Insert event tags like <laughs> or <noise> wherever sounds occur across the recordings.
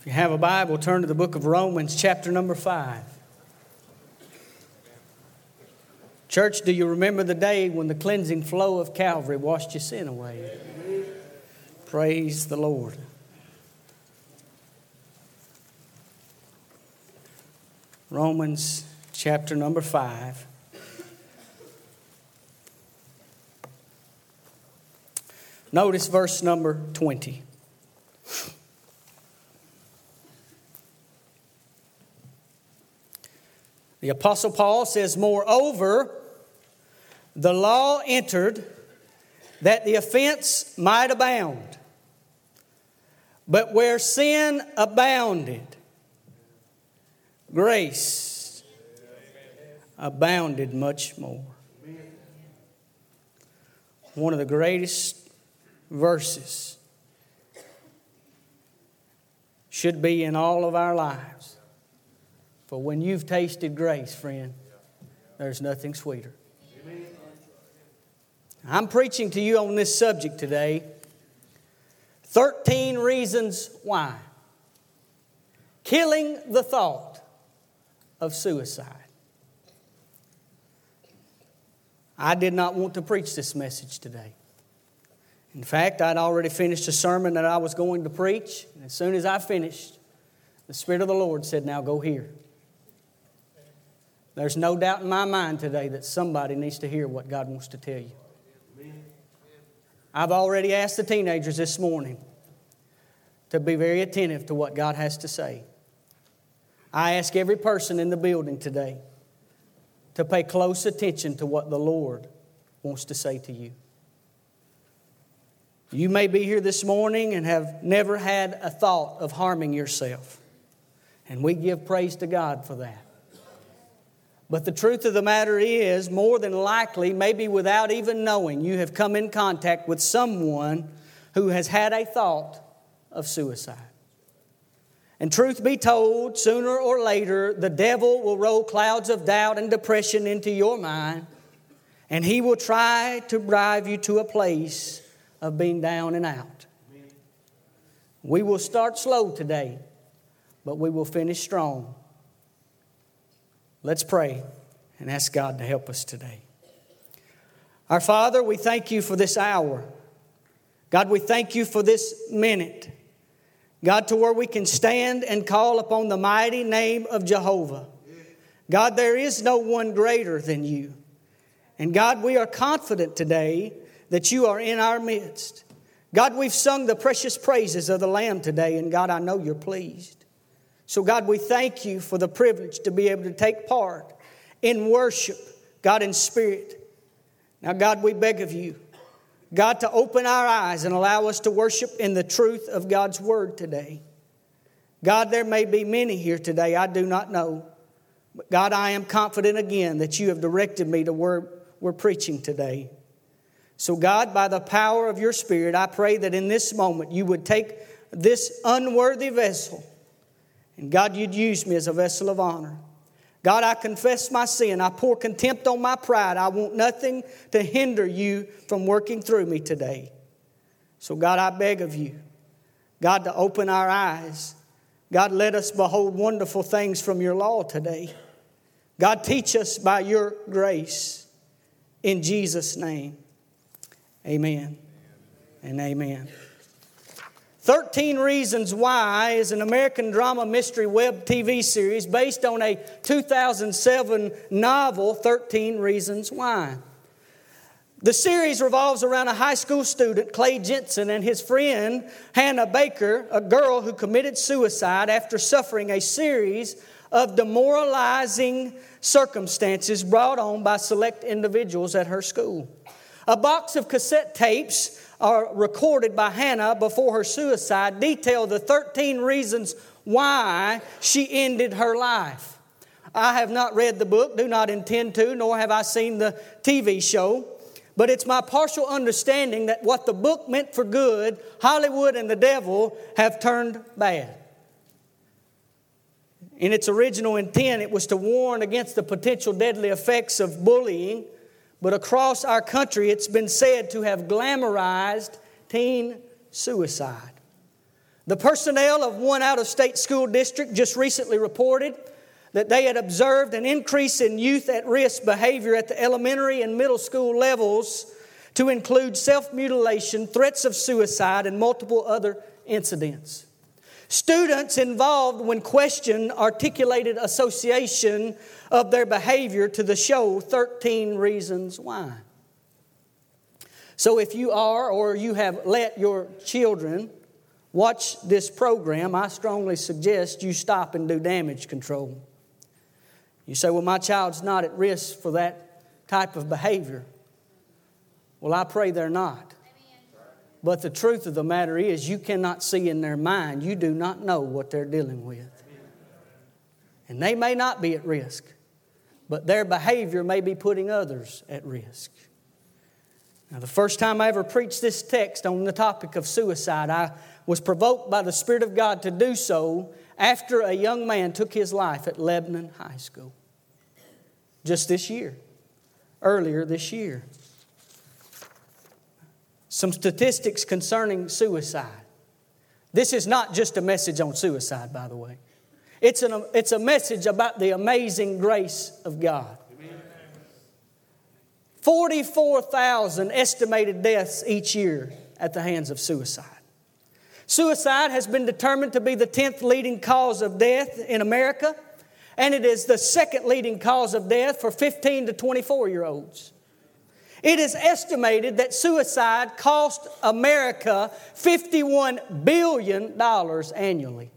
If you have a Bible, turn to the book of Romans, chapter number 5. Church, do you remember the day when the cleansing flow of Calvary washed your sin away? Praise the Lord. Romans chapter number 5. Notice verse number 20. The Apostle Paul says, Moreover, the law entered that the offense might abound. But where sin abounded, grace abounded much more. One of the greatest verses should be in all of our lives. For when you've tasted grace, friend, there's nothing sweeter. I'm preaching to you on this subject today 13 reasons why. Killing the thought of suicide. I did not want to preach this message today. In fact, I'd already finished a sermon that I was going to preach. And as soon as I finished, the Spirit of the Lord said, Now go here. There's no doubt in my mind today that somebody needs to hear what God wants to tell you. I've already asked the teenagers this morning to be very attentive to what God has to say. I ask every person in the building today to pay close attention to what the Lord wants to say to you. You may be here this morning and have never had a thought of harming yourself. And we give praise to God for that. But the truth of the matter is, more than likely, maybe without even knowing, you have come in contact with someone who has had a thought of suicide. And truth be told, sooner or later, the devil will roll clouds of doubt and depression into your mind, and he will try to drive you to a place of being down and out. We will start slow today, but we will finish strong. Let's pray and ask God to help us today. Our Father, we thank you for this hour. God, we thank you for this minute. God, to where we can stand and call upon the mighty name of Jehovah. God, there is no one greater than you. And God, we are confident today that you are in our midst. God, we've sung the precious praises of the Lamb today, and God, I know you're pleased. So, God, we thank you for the privilege to be able to take part in worship, God, in spirit. Now, God, we beg of you, God, to open our eyes and allow us to worship in the truth of God's word today. God, there may be many here today, I do not know. But God, I am confident again that you have directed me to where we're preaching today. So, God, by the power of your Spirit, I pray that in this moment you would take this unworthy vessel and God, you'd use me as a vessel of honor. God, I confess my sin. I pour contempt on my pride. I want nothing to hinder you from working through me today. So, God, I beg of you, God, to open our eyes. God, let us behold wonderful things from your law today. God, teach us by your grace. In Jesus' name, amen and amen. 13 Reasons Why is an American drama mystery web TV series based on a 2007 novel, 13 Reasons Why. The series revolves around a high school student, Clay Jensen, and his friend, Hannah Baker, a girl who committed suicide after suffering a series of demoralizing circumstances brought on by select individuals at her school. A box of cassette tapes are recorded by Hannah before her suicide detail the 13 reasons why she ended her life. I have not read the book, do not intend to, nor have I seen the TV show. But it's my partial understanding that what the book meant for good, Hollywood and the devil have turned bad. In its original intent, it was to warn against the potential deadly effects of bullying but across our country, it's been said to have glamorized teen suicide. The personnel of one out of state school district just recently reported that they had observed an increase in youth at risk behavior at the elementary and middle school levels to include self mutilation, threats of suicide, and multiple other incidents. Students involved, when questioned, articulated association of their behavior to the show 13 Reasons Why. So, if you are or you have let your children watch this program, I strongly suggest you stop and do damage control. You say, Well, my child's not at risk for that type of behavior. Well, I pray they're not. But the truth of the matter is, you cannot see in their mind. You do not know what they're dealing with. And they may not be at risk, but their behavior may be putting others at risk. Now, the first time I ever preached this text on the topic of suicide, I was provoked by the Spirit of God to do so after a young man took his life at Lebanon High School. Just this year, earlier this year. Some statistics concerning suicide. This is not just a message on suicide, by the way. It's, an, it's a message about the amazing grace of God. 44,000 estimated deaths each year at the hands of suicide. Suicide has been determined to be the 10th leading cause of death in America, and it is the second leading cause of death for 15 to 24 year olds. It is estimated that suicide cost America $51 billion annually.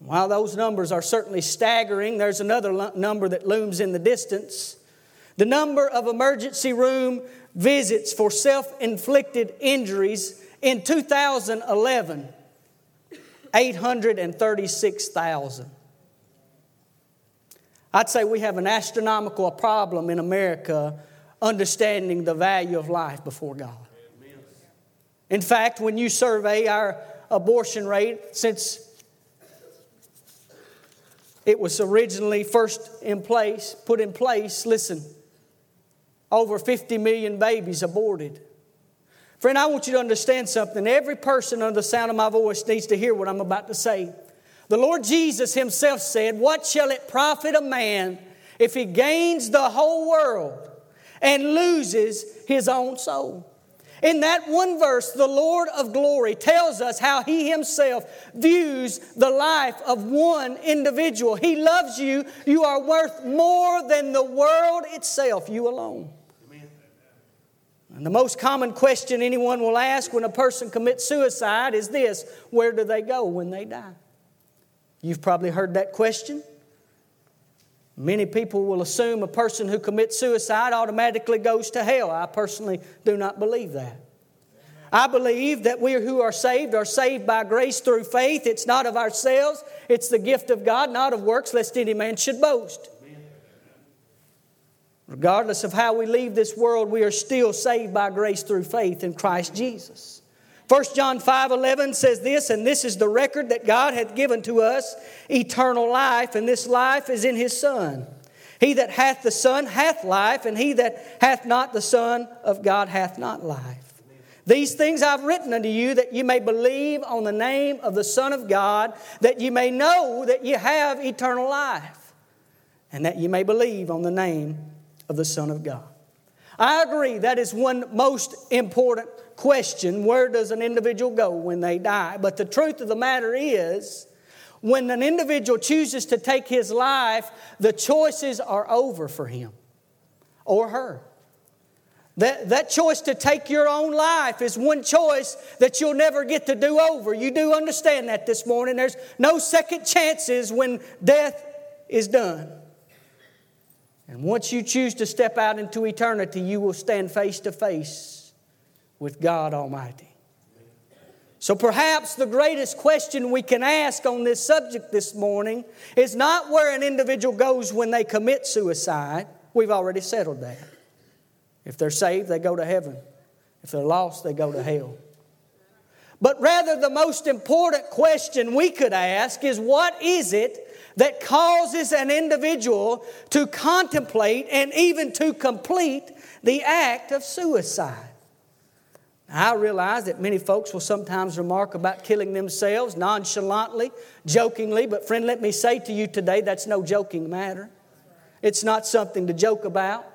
While those numbers are certainly staggering, there's another number that looms in the distance. The number of emergency room visits for self inflicted injuries in 2011 836,000. I'd say we have an astronomical problem in America understanding the value of life before God. In fact, when you survey our abortion rate since it was originally first in place, put in place, listen, over 50 million babies aborted. Friend, I want you to understand something. Every person under the sound of my voice needs to hear what I'm about to say. The Lord Jesus Himself said, What shall it profit a man if he gains the whole world and loses his own soul. In that one verse, the Lord of glory tells us how He Himself views the life of one individual. He loves you. You are worth more than the world itself, you alone. And the most common question anyone will ask when a person commits suicide is this Where do they go when they die? You've probably heard that question. Many people will assume a person who commits suicide automatically goes to hell. I personally do not believe that. I believe that we who are saved are saved by grace through faith. It's not of ourselves, it's the gift of God, not of works, lest any man should boast. Regardless of how we leave this world, we are still saved by grace through faith in Christ Jesus. 1 John 5 11 says this, and this is the record that God hath given to us eternal life, and this life is in his Son. He that hath the Son hath life, and he that hath not the Son of God hath not life. These things I've written unto you that you may believe on the name of the Son of God, that you may know that you have eternal life, and that you may believe on the name of the Son of God. I agree, that is one most important question where does an individual go when they die? But the truth of the matter is, when an individual chooses to take his life, the choices are over for him or her. That, that choice to take your own life is one choice that you'll never get to do over. You do understand that this morning. There's no second chances when death is done. And once you choose to step out into eternity, you will stand face to face with God Almighty. So perhaps the greatest question we can ask on this subject this morning is not where an individual goes when they commit suicide. We've already settled that. If they're saved, they go to heaven. If they're lost, they go to hell. But rather, the most important question we could ask is what is it that causes an individual to contemplate and even to complete the act of suicide? I realize that many folks will sometimes remark about killing themselves nonchalantly, jokingly, but friend, let me say to you today that's no joking matter. It's not something to joke about.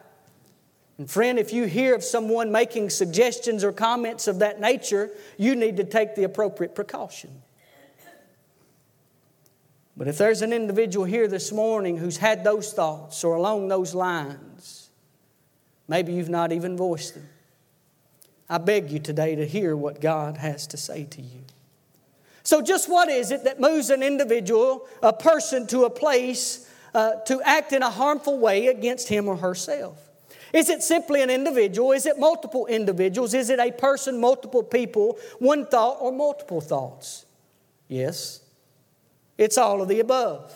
And friend, if you hear of someone making suggestions or comments of that nature, you need to take the appropriate precaution. But if there's an individual here this morning who's had those thoughts or along those lines, maybe you've not even voiced them. I beg you today to hear what God has to say to you. So, just what is it that moves an individual, a person, to a place uh, to act in a harmful way against him or herself? Is it simply an individual? Is it multiple individuals? Is it a person, multiple people, one thought, or multiple thoughts? Yes. It's all of the above.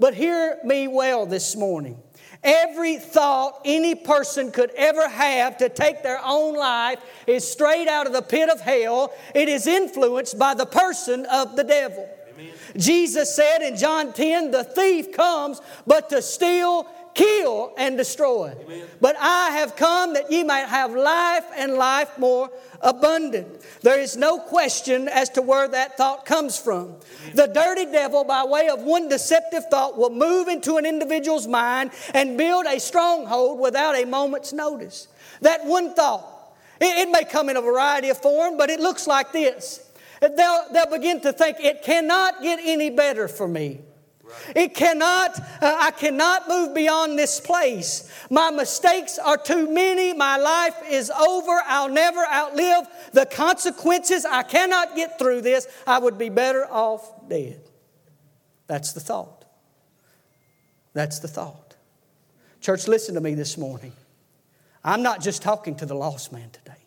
But hear me well this morning. Every thought any person could ever have to take their own life is straight out of the pit of hell. It is influenced by the person of the devil. Amen. Jesus said in John 10, The thief comes but to steal, kill, and destroy. Amen. But I have come that ye might have life and life more abundant. There is no question as to where that thought comes from. The dirty devil, by way of one deceptive thought, will move into an individual's mind and build a stronghold without a moment's notice. That one thought, it, it may come in a variety of form, but it looks like this. They'll, they'll begin to think, it cannot get any better for me. It cannot, uh, I cannot move beyond this place. My mistakes are too many. My life is over. I'll never outlive the consequences. I cannot get through this. I would be better off dead. That's the thought. That's the thought. Church, listen to me this morning. I'm not just talking to the lost man today,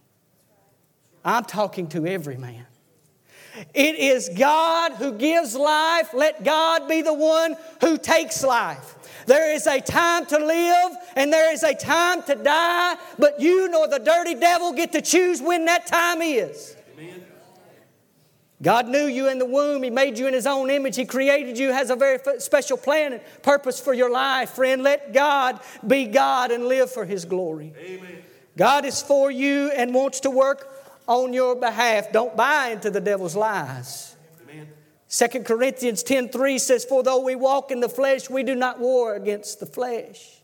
I'm talking to every man. It is God who gives life. Let God be the one who takes life. There is a time to live and there is a time to die, but you nor the dirty devil get to choose when that time is. Amen. God knew you in the womb. He made you in His own image. He created you, has a very special plan and purpose for your life, friend. Let God be God and live for His glory. Amen. God is for you and wants to work on your behalf. Don't buy into the devil's lies. Amen. 2 Corinthians 10:3 says, For though we walk in the flesh, we do not war against the flesh.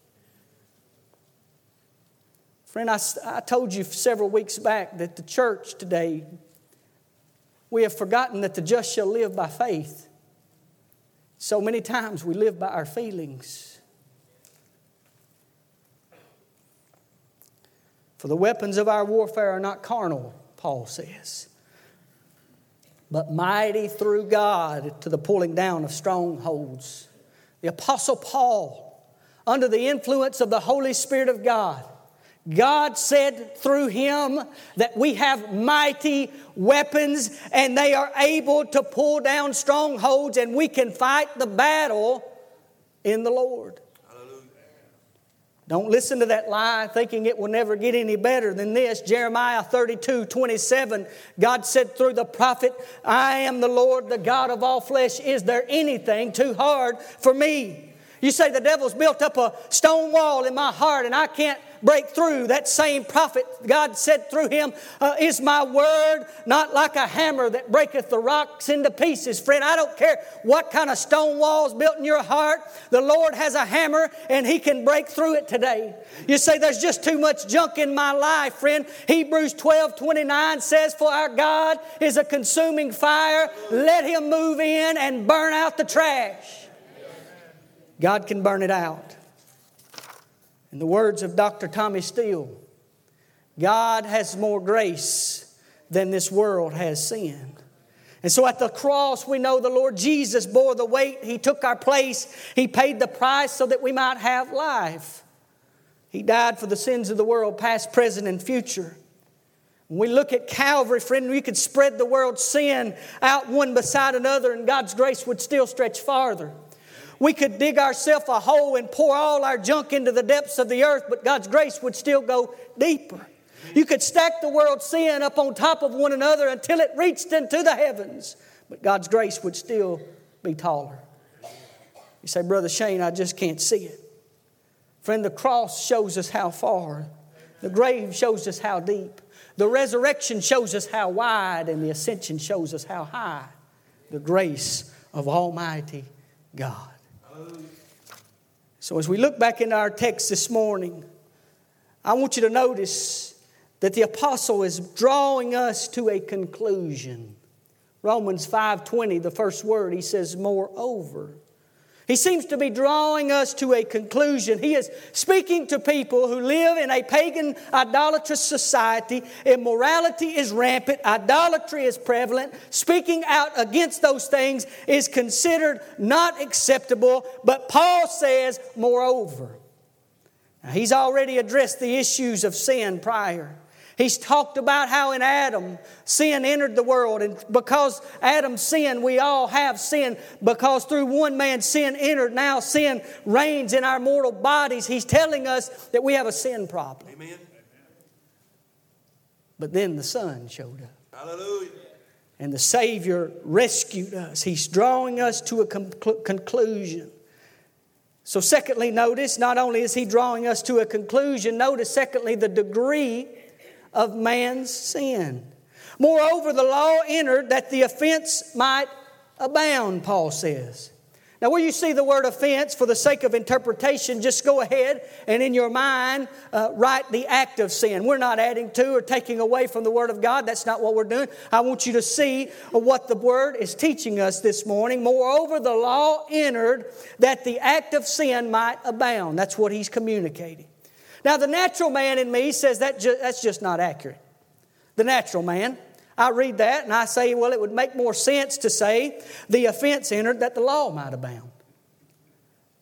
Friend, I, I told you several weeks back that the church today, we have forgotten that the just shall live by faith. So many times we live by our feelings. For the weapons of our warfare are not carnal, Paul says. But mighty through God to the pulling down of strongholds. The Apostle Paul, under the influence of the Holy Spirit of God, God said through him that we have mighty weapons and they are able to pull down strongholds and we can fight the battle in the Lord. Don't listen to that lie thinking it will never get any better than this. Jeremiah 32 27, God said through the prophet, I am the Lord, the God of all flesh. Is there anything too hard for me? You say the devil's built up a stone wall in my heart and I can't break through. That same prophet, God said through him, uh, Is my word not like a hammer that breaketh the rocks into pieces? Friend, I don't care what kind of stone walls built in your heart, the Lord has a hammer and he can break through it today. You say, There's just too much junk in my life, friend. Hebrews 12 29 says, For our God is a consuming fire. Let him move in and burn out the trash. God can burn it out. In the words of Dr. Tommy Steele, God has more grace than this world has sin. And so at the cross, we know the Lord Jesus bore the weight. He took our place. He paid the price so that we might have life. He died for the sins of the world, past, present, and future. When we look at Calvary, friend, we could spread the world's sin out one beside another, and God's grace would still stretch farther. We could dig ourselves a hole and pour all our junk into the depths of the earth, but God's grace would still go deeper. You could stack the world's sin up on top of one another until it reached into the heavens, but God's grace would still be taller. You say, Brother Shane, I just can't see it. Friend, the cross shows us how far, the grave shows us how deep. The resurrection shows us how wide, and the ascension shows us how high the grace of Almighty God. So, as we look back into our text this morning, I want you to notice that the apostle is drawing us to a conclusion. Romans 5:20, the first word, he says, moreover. He seems to be drawing us to a conclusion. He is speaking to people who live in a pagan, idolatrous society. Immorality is rampant, idolatry is prevalent. Speaking out against those things is considered not acceptable, but Paul says, moreover. Now, he's already addressed the issues of sin prior. He's talked about how in Adam sin entered the world, and because Adam sinned, we all have sin. Because through one man sin entered, now sin reigns in our mortal bodies. He's telling us that we have a sin problem. Amen. But then the Son showed up. Hallelujah. And the Savior rescued us. He's drawing us to a conclusion. So, secondly, notice not only is He drawing us to a conclusion, notice, secondly, the degree of man's sin. Moreover, the law entered that the offense might abound, Paul says. Now, where you see the word offense, for the sake of interpretation, just go ahead and in your mind uh, write the act of sin. We're not adding to or taking away from the word of God. That's not what we're doing. I want you to see what the word is teaching us this morning. Moreover, the law entered that the act of sin might abound. That's what he's communicating. Now, the natural man in me says that ju- that's just not accurate. The natural man. I read that and I say, well, it would make more sense to say the offense entered that the law might abound.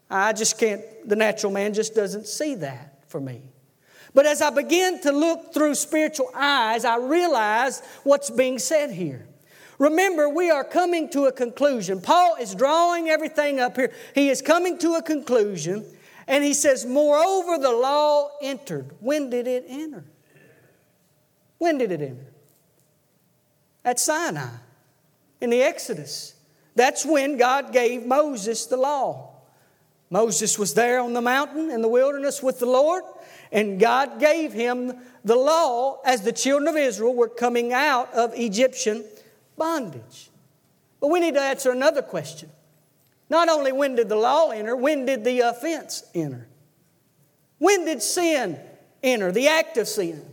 I just can't, the natural man just doesn't see that for me. But as I begin to look through spiritual eyes, I realize what's being said here. Remember, we are coming to a conclusion. Paul is drawing everything up here. He is coming to a conclusion and he says, Moreover, the law entered. When did it enter? When did it enter? At Sinai, in the Exodus. That's when God gave Moses the law. Moses was there on the mountain in the wilderness with the Lord, and God gave him the law as the children of Israel were coming out of Egyptian bondage. But we need to answer another question not only when did the law enter, when did the offense enter? When did sin enter, the act of sin?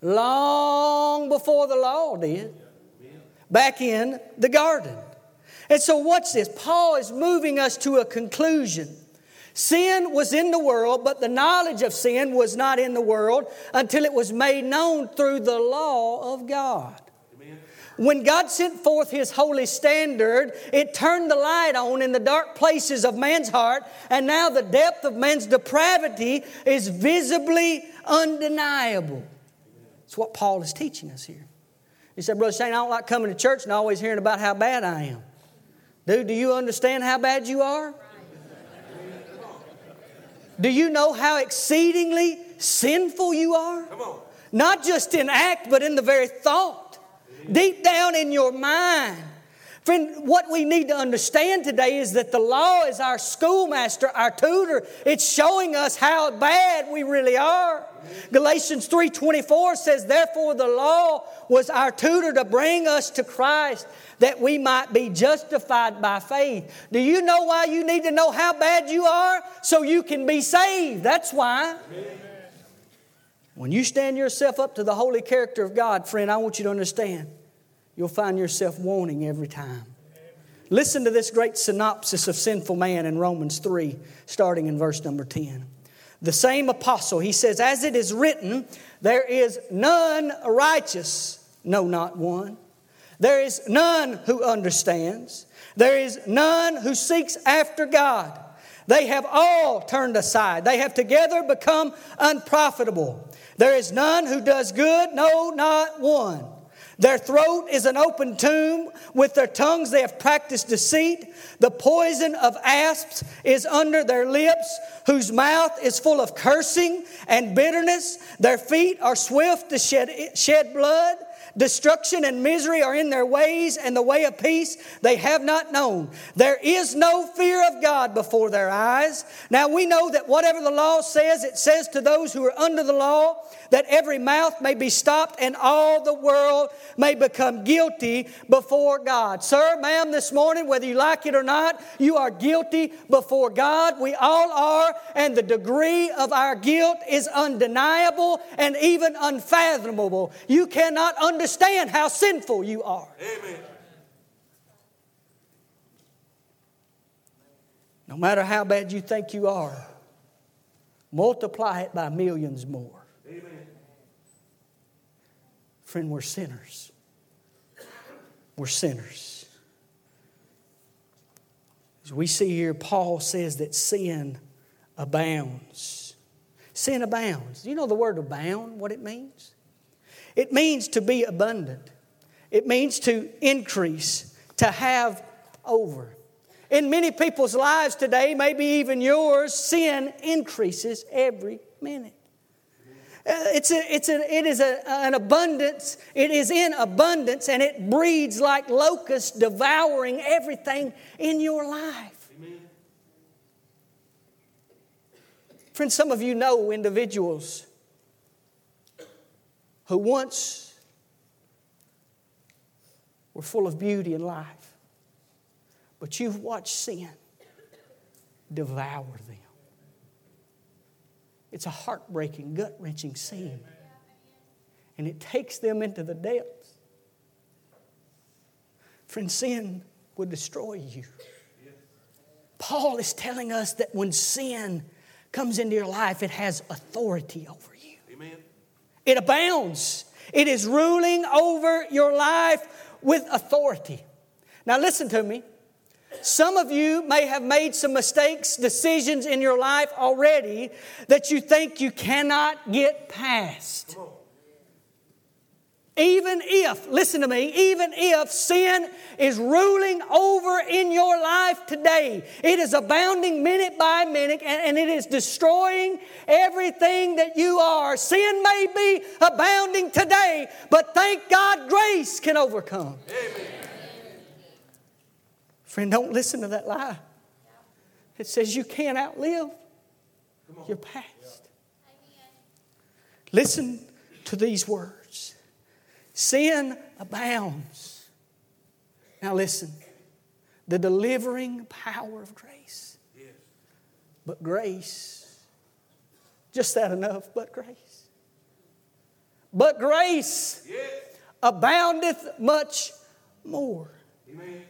Long before the law did, back in the garden. And so, watch this. Paul is moving us to a conclusion. Sin was in the world, but the knowledge of sin was not in the world until it was made known through the law of God. When God sent forth His holy standard, it turned the light on in the dark places of man's heart, and now the depth of man's depravity is visibly undeniable. It's what Paul is teaching us here. He said, Brother Shane, I don't like coming to church and always hearing about how bad I am. Dude, do you understand how bad you are? Do you know how exceedingly sinful you are? Not just in act, but in the very thought deep down in your mind. Friend, what we need to understand today is that the law is our schoolmaster, our tutor. It's showing us how bad we really are. Galatians 3:24 says, "Therefore the law was our tutor to bring us to Christ that we might be justified by faith." Do you know why you need to know how bad you are so you can be saved? That's why. Amen. When you stand yourself up to the holy character of God, friend, I want you to understand, you'll find yourself wanting every time. Listen to this great synopsis of sinful man in Romans 3, starting in verse number 10. The same apostle, he says, As it is written, there is none righteous, no, not one. There is none who understands. There is none who seeks after God. They have all turned aside. They have together become unprofitable. There is none who does good, no, not one. Their throat is an open tomb. With their tongues they have practiced deceit. The poison of asps is under their lips, whose mouth is full of cursing and bitterness. Their feet are swift to shed, shed blood. Destruction and misery are in their ways, and the way of peace they have not known. There is no fear of God before their eyes. Now we know that whatever the law says, it says to those who are under the law that every mouth may be stopped and all the world may become guilty before God. Sir, ma'am, this morning, whether you like it or not, you are guilty before God. We all are, and the degree of our guilt is undeniable and even unfathomable. You cannot understand how sinful you are. Amen. No matter how bad you think you are, multiply it by millions more. Amen. Friend, we're sinners. We're sinners. As we see here, Paul says that sin abounds. Sin abounds. Do you know the word abound, what it means? It means to be abundant, it means to increase, to have over. In many people's lives today, maybe even yours, sin increases every minute. Uh, it's, a, it's a, it is a, an abundance, it is in abundance, and it breeds like locusts, devouring everything in your life. Amen. Friends, some of you know individuals who once were full of beauty and life but you've watched sin devour them. It's a heartbreaking, gut wrenching scene. And it takes them into the depths. Friend, sin would destroy you. Paul is telling us that when sin comes into your life, it has authority over you. Amen. It abounds. It is ruling over your life with authority. Now, listen to me. Some of you may have made some mistakes, decisions in your life already that you think you cannot get past. Even if, listen to me, even if sin is ruling over in your life today, it is abounding minute by minute and, and it is destroying everything that you are. Sin may be abounding today, but thank God grace can overcome. Amen. Friend, don't listen to that lie. It says you can't outlive your past. Listen to these words sin abounds. Now, listen the delivering power of grace. But grace, just that enough, but grace. But grace aboundeth much more. Amen.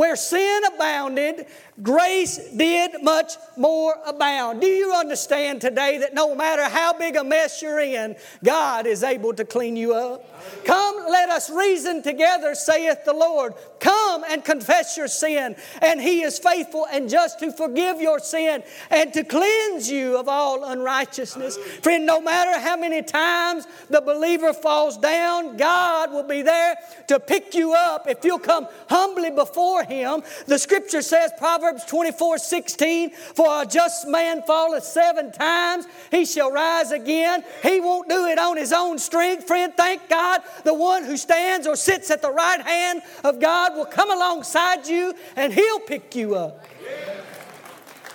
Where sin abounded, grace did much more abound. Do you understand today that no matter how big a mess you're in, God is able to clean you up? Come, let us reason together, saith the Lord. Come and confess your sin, and He is faithful and just to forgive your sin and to cleanse you of all unrighteousness. Friend, no matter how many times the believer falls down, God will be there to pick you up if you'll come humbly before Him. The scripture says, Proverbs 24 16, For a just man falleth seven times, he shall rise again. He won't do it on his own strength. Friend, thank God the one who stands or sits at the right hand of God will come alongside you and he'll pick you up.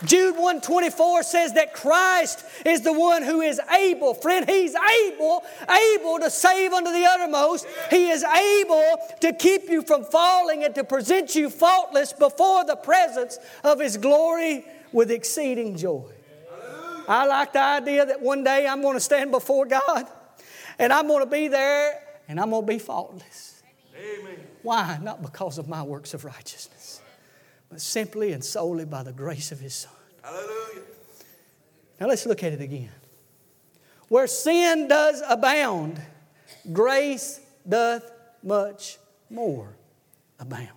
Jude 124 says that Christ is the one who is able, friend, he's able, able to save unto the uttermost. He is able to keep you from falling and to present you faultless before the presence of his glory with exceeding joy. I like the idea that one day I'm going to stand before God and I'm going to be there and I'm going to be faultless. Amen. Why? Not because of my works of righteousness, but simply and solely by the grace of His Son. Hallelujah. Now let's look at it again. Where sin does abound, grace doth much more abound.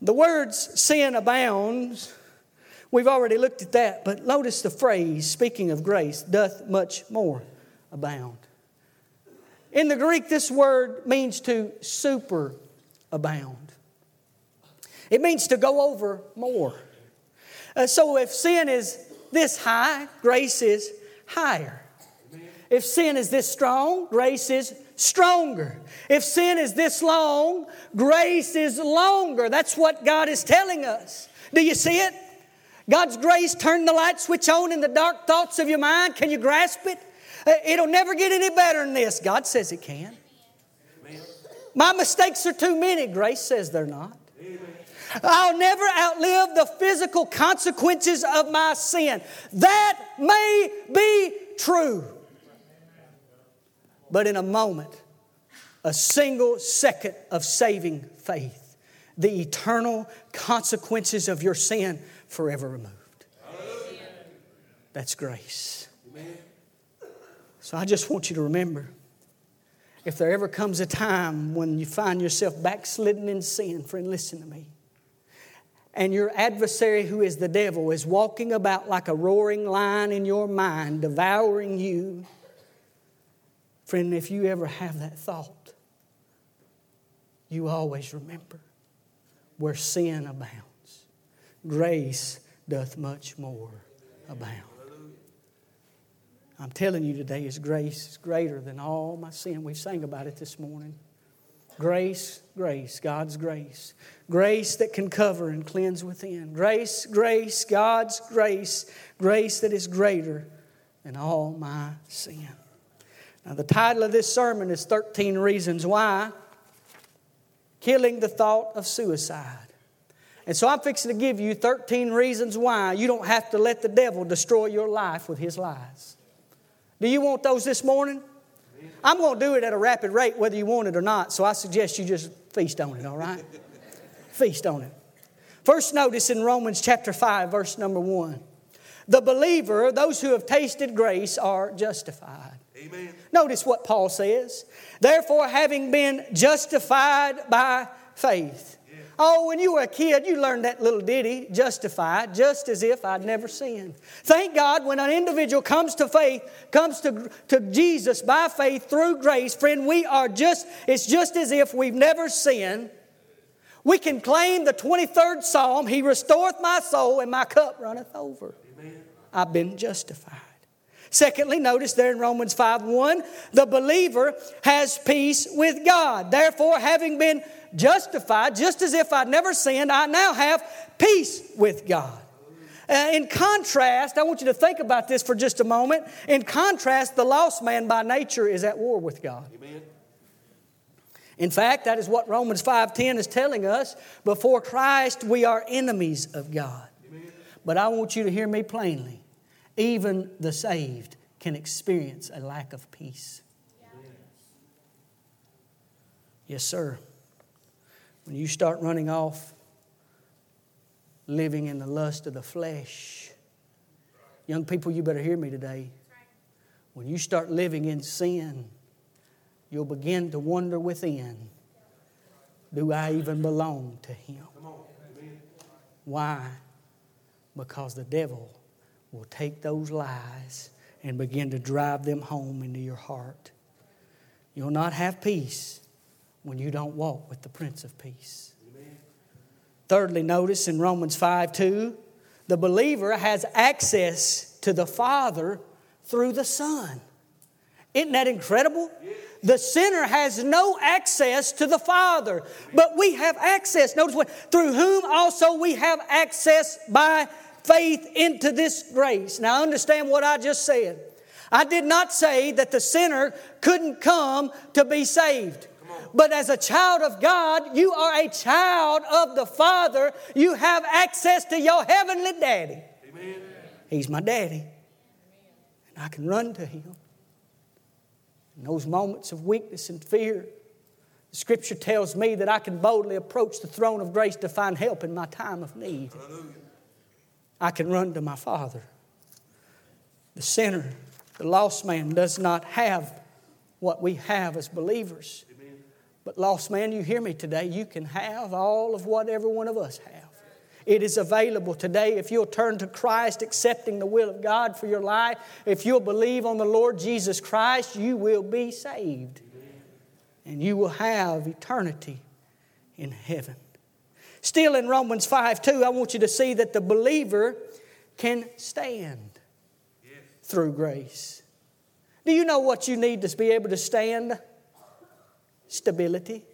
The words sin abounds, we've already looked at that, but notice the phrase, speaking of grace, doth much more abound. In the Greek, this word means to super abound. It means to go over more. Uh, so if sin is this high, grace is higher. If sin is this strong, grace is stronger. If sin is this long, grace is longer. That's what God is telling us. Do you see it? God's grace turned the light switch on in the dark thoughts of your mind. Can you grasp it? Uh, it'll never get any better than this. God says it can. My mistakes are too many. Grace says they're not. I'll never outlive the physical consequences of my sin. That may be true. But in a moment, a single second of saving faith, the eternal consequences of your sin forever removed. That's grace. So I just want you to remember if there ever comes a time when you find yourself backslidden in sin, friend, listen to me. And your adversary, who is the devil, is walking about like a roaring lion in your mind, devouring you. Friend, if you ever have that thought, you always remember where sin abounds, grace doth much more abound. I'm telling you today, His grace is greater than all my sin. We sang about it this morning. Grace, grace, God's grace. Grace that can cover and cleanse within. Grace, grace, God's grace. Grace that is greater than all my sin. Now, the title of this sermon is 13 Reasons Why Killing the Thought of Suicide. And so I'm fixing to give you 13 reasons why you don't have to let the devil destroy your life with his lies. Do you want those this morning? I'm going to do it at a rapid rate whether you want it or not, so I suggest you just feast on it, all right? <laughs> feast on it. First, notice in Romans chapter 5, verse number 1. The believer, those who have tasted grace, are justified. Amen. Notice what Paul says. Therefore, having been justified by faith. Oh, when you were a kid, you learned that little ditty, justified, just as if I'd never sinned. Thank God when an individual comes to faith, comes to, to Jesus by faith through grace, friend, we are just, it's just as if we've never sinned. We can claim the 23rd Psalm, He restoreth my soul and my cup runneth over. Amen. I've been justified. Secondly, notice there in Romans 5 1, the believer has peace with God. Therefore, having been justified, just as if I'd never sinned, I now have peace with God. Uh, in contrast, I want you to think about this for just a moment. In contrast, the lost man by nature is at war with God. Amen. In fact, that is what Romans 5:10 is telling us. Before Christ, we are enemies of God. Amen. But I want you to hear me plainly. Even the saved can experience a lack of peace. Yes, sir. When you start running off, living in the lust of the flesh, young people, you better hear me today. When you start living in sin, you'll begin to wonder within do I even belong to Him? Why? Because the devil will take those lies and begin to drive them home into your heart. You'll not have peace when you don't walk with the Prince of Peace. Amen. Thirdly, notice in Romans 5 2, the believer has access to the Father through the Son. Isn't that incredible? The sinner has no access to the Father, but we have access. Notice what, through whom also we have access by faith into this grace. Now, understand what I just said. I did not say that the sinner couldn't come to be saved. But as a child of God, you are a child of the Father. You have access to your heavenly daddy. Amen. He's my daddy. And I can run to him. In those moments of weakness and fear, the scripture tells me that I can boldly approach the throne of grace to find help in my time of need. Hallelujah. I can run to my Father. The sinner, the lost man, does not have what we have as believers. Amen. But, lost man, you hear me today. You can have all of what every one of us have. It is available today if you'll turn to Christ, accepting the will of God for your life. If you'll believe on the Lord Jesus Christ, you will be saved. And you will have eternity in heaven. Still in Romans 5 2, I want you to see that the believer can stand through grace. Do you know what you need to be able to stand? Stability.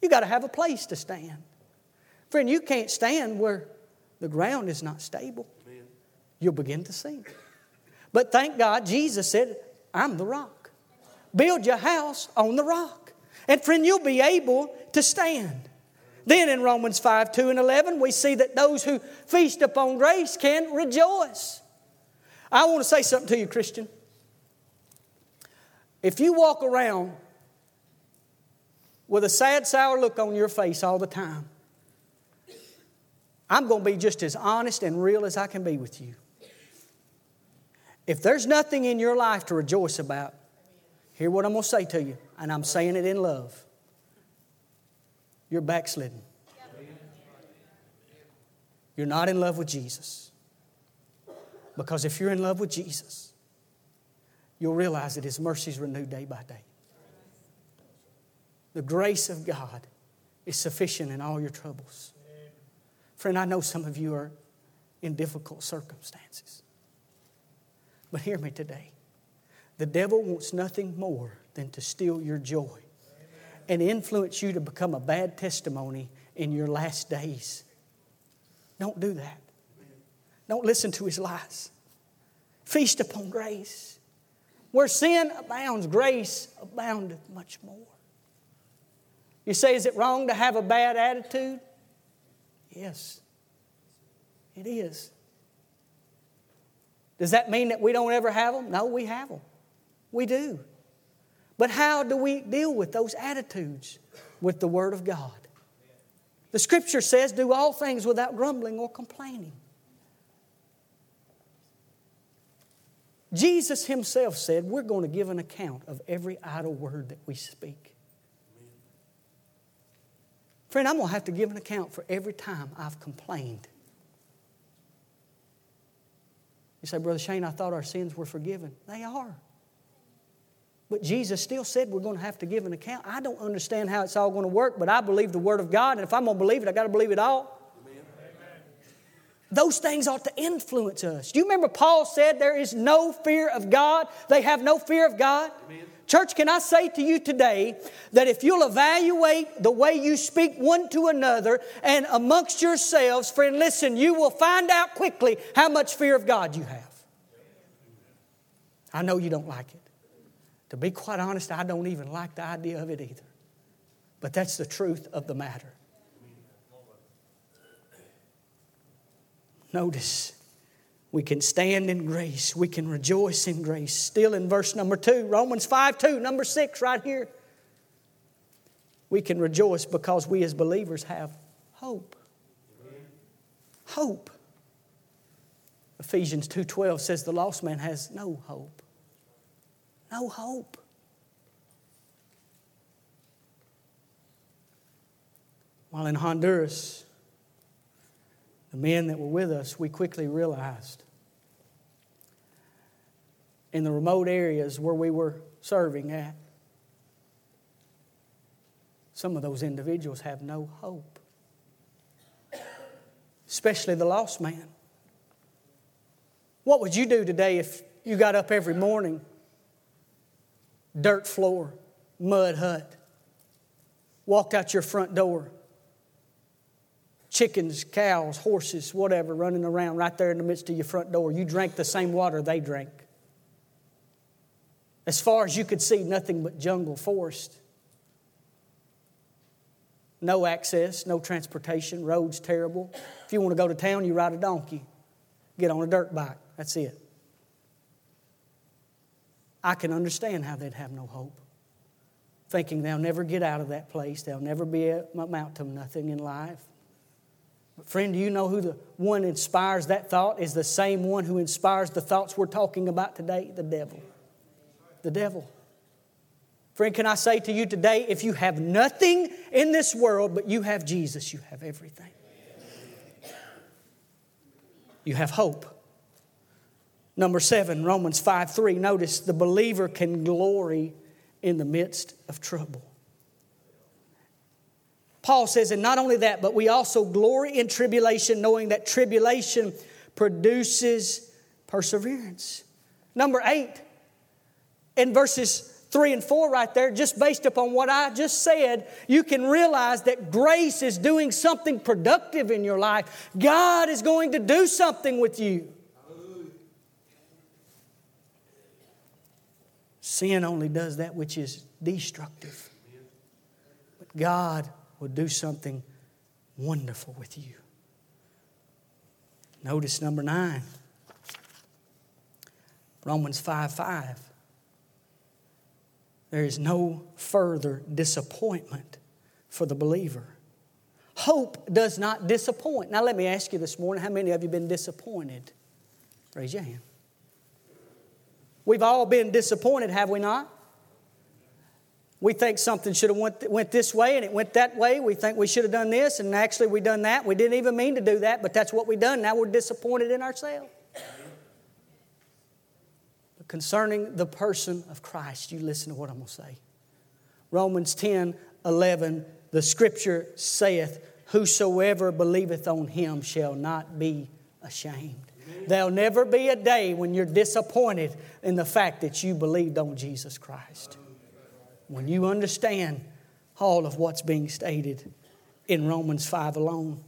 You got to have a place to stand. Friend, you can't stand where the ground is not stable. You'll begin to sink. But thank God, Jesus said, I'm the rock. Build your house on the rock. And friend, you'll be able to stand. Then in Romans 5 2 and 11, we see that those who feast upon grace can rejoice. I want to say something to you, Christian. If you walk around with a sad, sour look on your face all the time, I'm going to be just as honest and real as I can be with you. If there's nothing in your life to rejoice about, hear what I'm going to say to you, and I'm saying it in love. You're backslidden. You're not in love with Jesus. Because if you're in love with Jesus, you'll realize that His mercy is renewed day by day. The grace of God is sufficient in all your troubles. Friend, I know some of you are in difficult circumstances. But hear me today. The devil wants nothing more than to steal your joy and influence you to become a bad testimony in your last days. Don't do that. Don't listen to his lies. Feast upon grace. Where sin abounds, grace aboundeth much more. You say, is it wrong to have a bad attitude? Yes, it is. Does that mean that we don't ever have them? No, we have them. We do. But how do we deal with those attitudes? With the Word of God. The Scripture says, do all things without grumbling or complaining. Jesus Himself said, We're going to give an account of every idle word that we speak. Friend, I'm going to have to give an account for every time I've complained You say, Brother Shane, I thought our sins were forgiven. They are. But Jesus still said we're going to have to give an account. I don't understand how it's all going to work, but I believe the Word of God, and if I'm going to believe it, i got to believe it all. Amen. Those things ought to influence us. Do you remember Paul said there is no fear of God? They have no fear of God. Amen. Church, can I say to you today that if you'll evaluate the way you speak one to another and amongst yourselves, friend, listen, you will find out quickly how much fear of God you have. I know you don't like it. To be quite honest, I don't even like the idea of it either. But that's the truth of the matter. Notice we can stand in grace. We can rejoice in grace. Still in verse number two, Romans 5 2, number six, right here. We can rejoice because we as believers have hope. Hope. Ephesians 2:12 says the lost man has no hope. No hope. While in Honduras, the men that were with us, we quickly realized in the remote areas where we were serving at, some of those individuals have no hope, especially the lost man. What would you do today if you got up every morning, dirt floor, mud hut, walked out your front door? chickens, cows, horses, whatever, running around right there in the midst of your front door. You drank the same water they drank. As far as you could see, nothing but jungle, forest. No access, no transportation, roads terrible. If you want to go to town, you ride a donkey, get on a dirt bike. That's it. I can understand how they'd have no hope, thinking they'll never get out of that place, they'll never be amount to nothing in life. But friend, do you know who the one inspires that thought is the same one who inspires the thoughts we're talking about today? The devil. The devil. Friend, can I say to you today, if you have nothing in this world but you have Jesus, you have everything. You have hope. Number seven, Romans 5 3. Notice the believer can glory in the midst of trouble. Paul says, and not only that, but we also glory in tribulation, knowing that tribulation produces perseverance. Number eight, in verses 3 and 4 right there, just based upon what I just said, you can realize that grace is doing something productive in your life. God is going to do something with you. Sin only does that which is destructive. But God will do something wonderful with you. Notice number nine Romans 5 5. There is no further disappointment for the believer. Hope does not disappoint. Now, let me ask you this morning how many of you been disappointed? Raise your hand. We've all been disappointed, have we not? We think something should have went, went this way and it went that way. We think we should have done this and actually we done that. We didn't even mean to do that, but that's what we done. Now we're disappointed in ourselves concerning the person of Christ, you listen to what I'm going to say. Romans 10 11, the scripture saith, Whosoever believeth on him shall not be ashamed. There'll never be a day when you're disappointed in the fact that you believed on Jesus Christ. When you understand all of what's being stated in Romans 5 alone.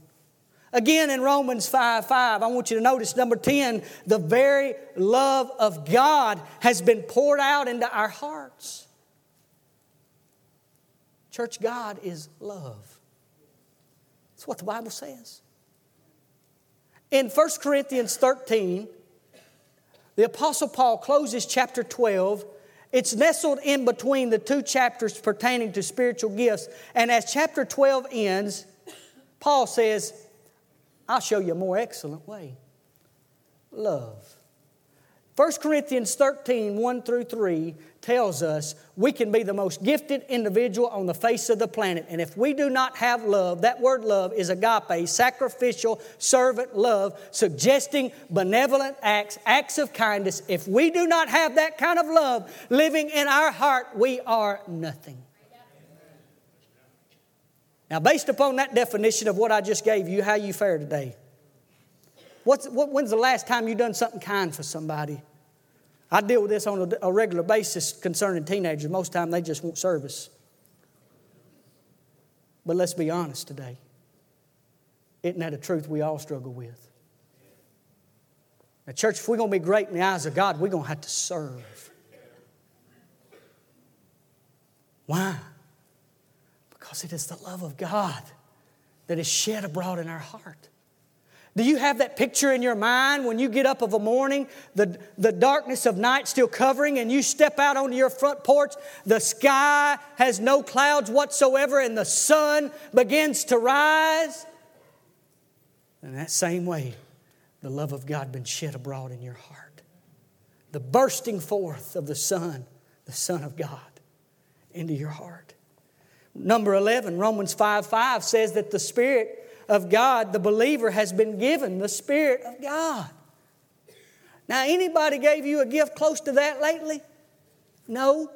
Again, in Romans 5 5, I want you to notice number 10, the very love of God has been poured out into our hearts. Church, God is love. That's what the Bible says. In 1 Corinthians 13, the Apostle Paul closes chapter 12. It's nestled in between the two chapters pertaining to spiritual gifts. And as chapter 12 ends, Paul says, I'll show you a more excellent way love. 1 Corinthians 13, 1 through 3 tells us we can be the most gifted individual on the face of the planet. And if we do not have love, that word love is agape, sacrificial, servant love, suggesting benevolent acts, acts of kindness. If we do not have that kind of love living in our heart, we are nothing. Now, based upon that definition of what I just gave you, how you fare today? What's, what, when's the last time you done something kind for somebody? I deal with this on a, a regular basis concerning teenagers. Most time they just want service. But let's be honest today. Isn't that a truth we all struggle with? Now, church, if we're going to be great in the eyes of God, we're going to have to serve. Why? Because it is the love of God that is shed abroad in our heart. Do you have that picture in your mind when you get up of a morning, the, the darkness of night still covering, and you step out onto your front porch? The sky has no clouds whatsoever, and the sun begins to rise. In that same way, the love of God been shed abroad in your heart. The bursting forth of the Son, the Son of God, into your heart. Number 11, Romans 5 5 says that the Spirit of God, the believer has been given the Spirit of God. Now, anybody gave you a gift close to that lately? No.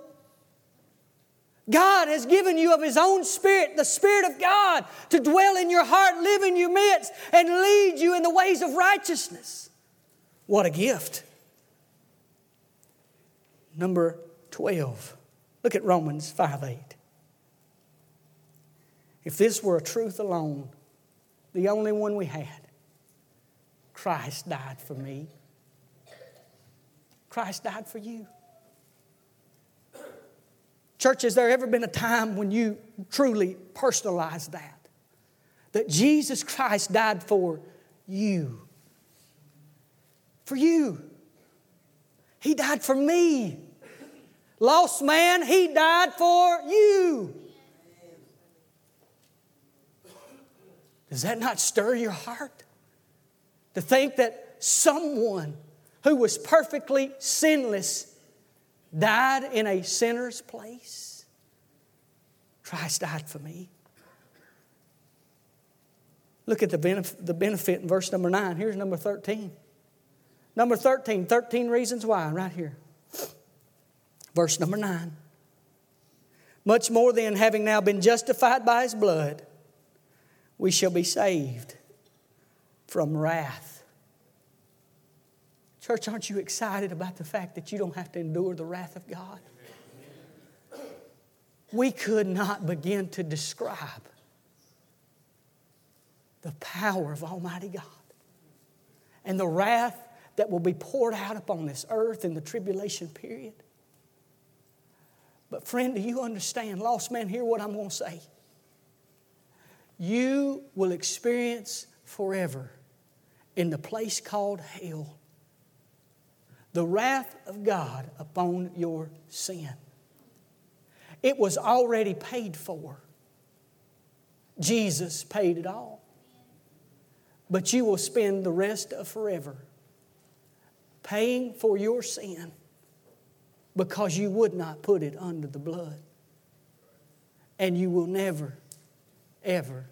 God has given you of His own Spirit, the Spirit of God, to dwell in your heart, live in your midst, and lead you in the ways of righteousness. What a gift. Number 12. Look at Romans 5 8. If this were a truth alone, the only one we had, Christ died for me. Christ died for you. Church, has there ever been a time when you truly personalized that? That Jesus Christ died for you. For you. He died for me. Lost man, He died for you. Does that not stir your heart? To think that someone who was perfectly sinless died in a sinner's place? Christ died for me. Look at the benefit, the benefit in verse number 9. Here's number 13. Number 13, 13 reasons why, right here. Verse number 9. Much more than having now been justified by his blood, we shall be saved from wrath. Church, aren't you excited about the fact that you don't have to endure the wrath of God? We could not begin to describe the power of Almighty God and the wrath that will be poured out upon this earth in the tribulation period. But, friend, do you understand? Lost man, hear what I'm going to say. You will experience forever in the place called hell the wrath of God upon your sin. It was already paid for. Jesus paid it all. But you will spend the rest of forever paying for your sin because you would not put it under the blood. And you will never, ever,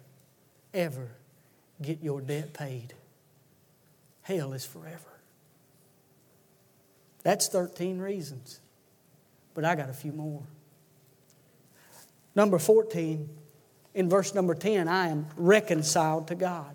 ever get your debt paid. Hell is forever. That's 13 reasons. But I got a few more. Number 14, in verse number 10, I am reconciled to God.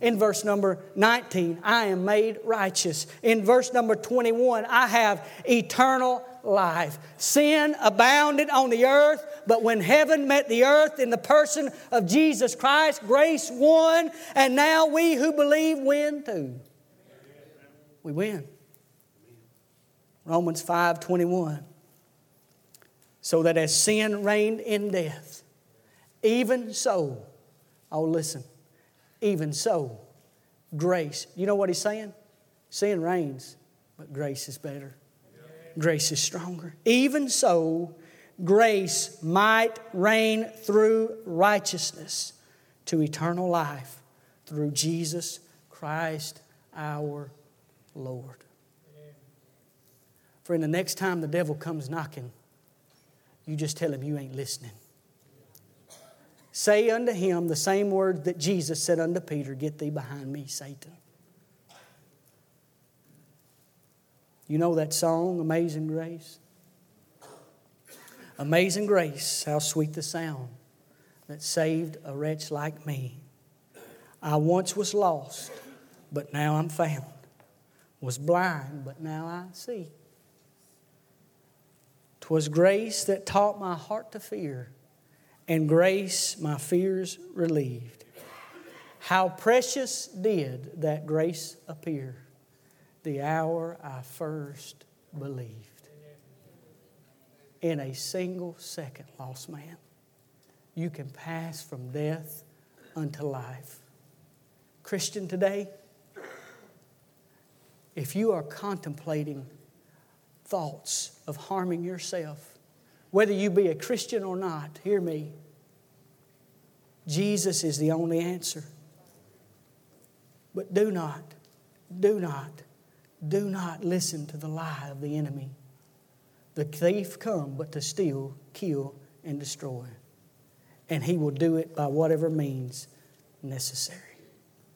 In verse number 19, I am made righteous. In verse number 21, I have eternal life. Sin abounded on the earth, but when heaven met the earth in the person of Jesus Christ, grace won, and now we who believe win too. We win. Romans 5 21. So that as sin reigned in death, even so, oh, listen, even so, grace. You know what he's saying? Sin reigns, but grace is better. Grace is stronger. Even so, grace might reign through righteousness to eternal life through Jesus Christ our Lord. Friend, the next time the devil comes knocking, you just tell him you ain't listening. Say unto him the same words that Jesus said unto Peter Get thee behind me, Satan. You know that song, Amazing Grace? Amazing grace, how sweet the sound that saved a wretch like me. I once was lost, but now I'm found. Was blind, but now I see. 'Twas grace that taught my heart to fear and grace my fears relieved. How precious did that grace appear the hour I first believed. In a single second, lost man, you can pass from death unto life. Christian, today, if you are contemplating thoughts of harming yourself, whether you be a Christian or not, hear me. Jesus is the only answer. But do not, do not, do not listen to the lie of the enemy. The thief come but to steal, kill, and destroy. And he will do it by whatever means necessary.